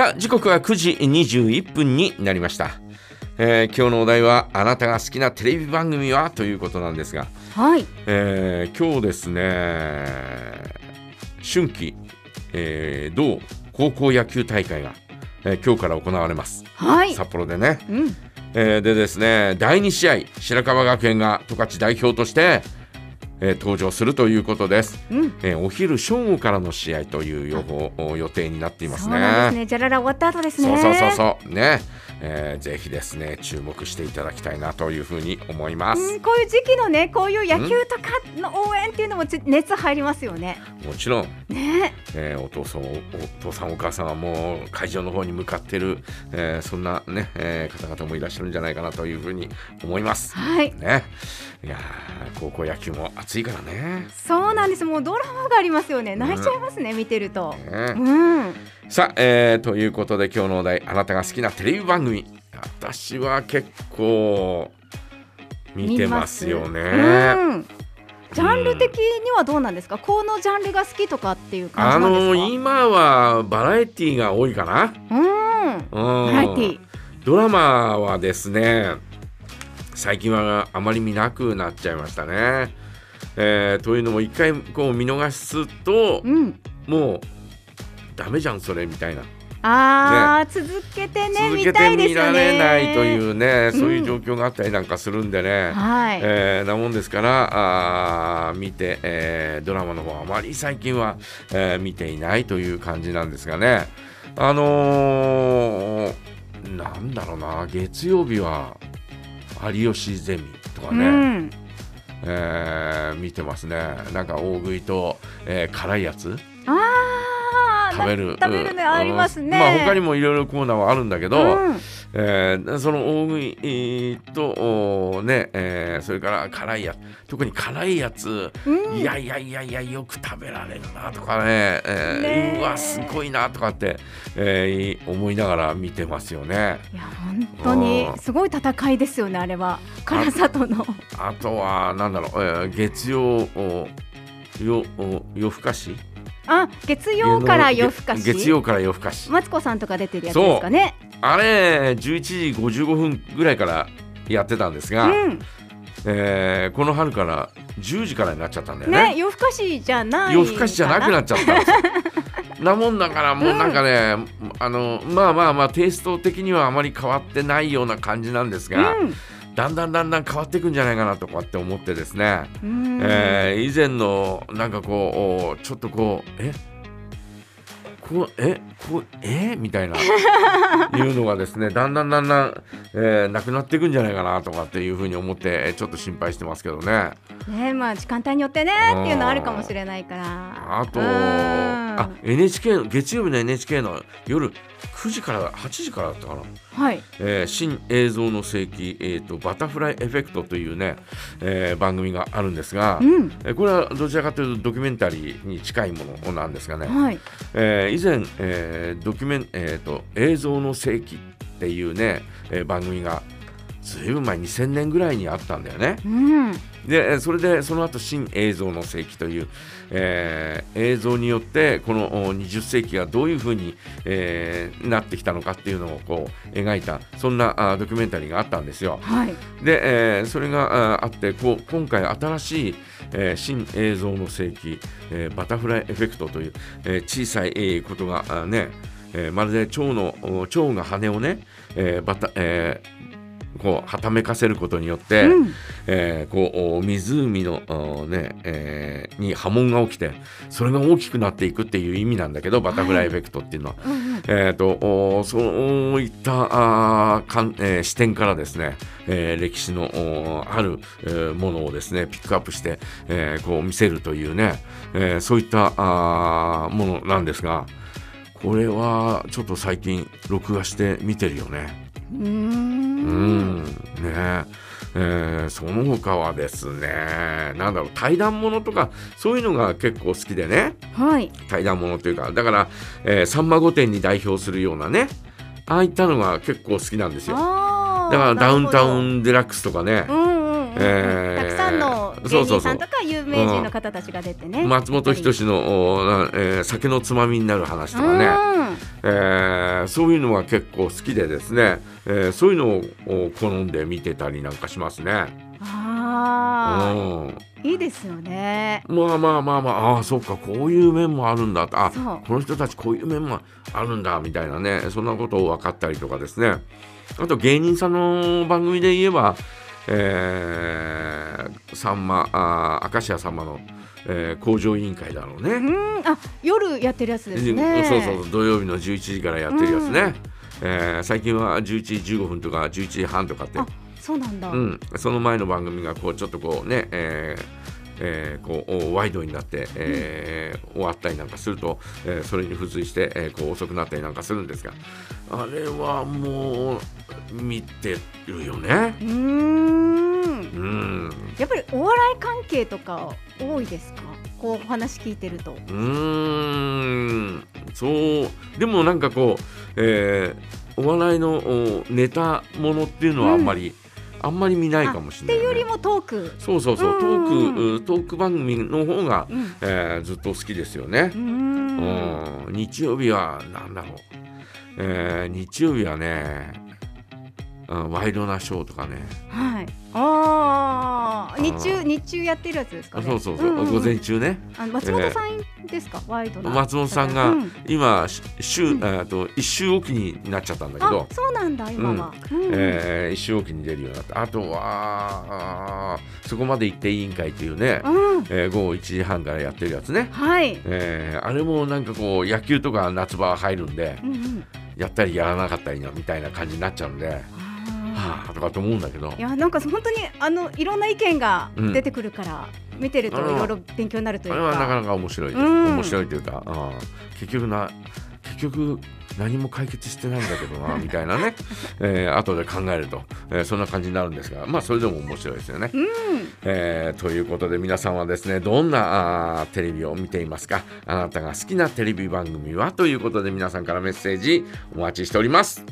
さあ時刻は9時21分になりました、えー今日のお題はあなたが好きなテレビ番組は？ということなんですが、はい。えー今日ですね春季、えー同高校野球大会が、えー今日から行われますはい。札幌でね、うん。えーでですね第2試合白河学園が十勝代表として、えー登場するということです、うん。えーお昼正午からの試合という予報予定になっていますそうなんですねね。じゃらら終わった後ですね。そうそうそうそうね、えーぜひですね注目していただきたいなというふうに思います、うん、こういう時期のね、こういう野球とかの応援もち熱入りますよね。もちろん、ね。えーお父さんおお父さんお母さんはもう会場の方に向かってる、えーそんなね、えー方々もいらっしゃるんじゃないかなというふうに思いますはい。ねいやー高校野球も熱いからねそうなんです。もうドラマがありますよね。泣いちゃいますね、見てると。ねうん。さあ、えーということで今日のお題あなたが好きなテレビ番組私は結構見てますよね。うん。ジャンル的にはどうなんですか？このジャンルが好きとかっていうあ感じなんですか？の今はバラエティーが多いかな。うん。うんバラエティー。ドラマはですね最近はあまり見なくなっちゃいましたね。えーというのも一回こう見逃すとうん。もうダメじゃんそれみたいな。ああ、続けてね見たいですよ見られね。ないというね、そういううん状況があったりなんかするんでね、はい。えーなもんですからあー見て、えードラマの方はあまり最近は、えー見ていないという感じなんですがねあのーなんだろうな月曜日は有吉ゼミとかうね、ん。えー見てますねなんか大食いと、えー辛いやつ。食べる。食べるねうん。ありますね。まあ他にもいろいろコーナーはあるんだけど、うん。えーその大食いえーとね、えーそれから辛いや特に辛いやつ、うん。いやいやいやいやよく食べられるなとかね,、えーねえ。うわすごいなとかって、えー思いながら見てますよね。いや本当にすごい戦いですよねあれは。辛さとの。あとはなんだろう、えー月曜およお夜更かしあ月曜から夜更かし？月曜から夜更かし。マツコさんとか出てるやつですかね。あれ11時55分ぐらいからやってたんですが、うん。えーこの春から10時からになっちゃったんだよね。ね夜更かしじゃない夜更かしじゃなくなっっちゃったんですよ。なもんだからもうなんかね、あのまあまあまあテイスト的にはあまり変わってないような感じなんですが、だんだんだんだん変わっていくんじゃないかなとかって思ってですね、うん。えー以前のなんかこうおちょっとこうえ？こうえ？こうえ？みたいな。いうのがですねだんだんだんだん、えーなくなっていくんじゃないかなとかっていうふうに思ってえーちょっと心配してますけどね。ねまあ時間帯によってねっていうのあるかもしれないから。あとうん。あ NHK の月曜日の NHK の夜9時から8時からだったかな、はい。えー新映像の世紀、えーとバタフライエフェクトというね、えー番組があるんですが、うん。えーこれはどちらかというとドキュメンタリーに近いものなんですがね、はい。えー以前、えードキュメン、えーと映像の世紀っていうね、えー番組がずいぶん前2000年ぐらいにあったんだよね。うんでえーそれでその後新映像の世紀という、えー映像によってこのお20世紀がどういうふうに、えーなってきたのかっていうのをこう描いたそんなあドキュメンタリーがあったんですよ。はいで、えーそれがああってこう今回新しい、えー新映像の世紀、えーバタフライエフェクトという、えー小さい、えーことがあね、えーまるで蝶のお蝶が羽をね、えーバタえーこうはためかせることによって、うんえーこうお湖のおね、えーに波紋が起きてそれが大きくなっていくっていう意味なんだけどバタフライエフェクトっていうのは。うんうんえー、とおそういったあーかん、えー視点からですね、えー歴史のおある、えーものをですねピックアップして、えーこう見せるというね、えーそういったあーものなんですがこれはちょっと最近録画して見てるよね。うーうん。んねえ。ーその他はですねなんだろう対談ものとかそういうのが結構好きでね。はい。対談ものというかだから、えーさんま御殿に代表するようなねああいったのが結構好きなんですよ。だからダウンタウンデラックスとかね。うんうんうんえーたくさんの芸人さんとか有名人の方たちが出てね。松本人志の、おえー酒のつまみになる話とかね、えーそういうのが結構好きでですね、えーそういうのをお好んで見てたりなんかしますね。うん、あうん。あ、いいですよね。まあまあまあまあああそうかこういう面もあるんだ。あこの人たちこういう面もあるんだみたいなねそんなことを分かったりとかですね。あと芸人さんの番組で言えば、えー、さんまあ明石家さんまの、えー工場委員会だろうね。うん、あ、夜やってるやつですね。そうそう土曜日の11時からやってるやつね、えー最近は11時15分とか11時半とかってあ、そうなんだ。うん、その前の番組がこうちょっとこうね、えーえーこうおワイドになって、えー終わったりなんかすると、えーそれに付随して、えーこう遅くなったりなんかするんですがあれはもう見てるよね。うーんう。んやっぱりお笑い関係とか多いですか？こうお話聞いてると。うーんそうでもなんかこう、えーお笑いのおネタものっていうのはあんまり、あんまり見ないかもしれない、ね。っていうよりもトーク。そうそうそう、うんトークトーク番組の方が、うん。えーずっと好きですよねう。ん。うん、日曜日はなんだろう、えー日曜日はね、うん、ワイドなショーとかね、はい。ああ、日中日中やってるやつですかね。そうそうそう、んん午前中ね、あの松本さんですか、ワイドな。松本さんがうん今、し週、うんえーと1週おきになっちゃったんだけどあ、、そうなんだ今は。うんえ1週おきに出るようになった。あとは、そこまで行って委員会っていうね、うん。えー午後1時半からやってるやつね。はい。えーあれもなんかこう野球とか夏場入るんでうんうん。やったりやらなかったりなみたいな感じになっちゃうんで、あはあとかと思うんだけどーいやなんか本当にあのいろんな意見が出てくるから、見てるといろいろ勉強になるというか。あれはなかなか面白いうん。面白いというか、あー結局な結局何も解決してないんだけどな みたいなね、えー後で考えると、えーそんな感じになるんですがまあそれでも面白いですよね。うん。えーということで皆さんはですねどんなあーテレビを見ていますか。あなたが好きなテレビ番組は？ということで皆さんからメッセージお待ちしております。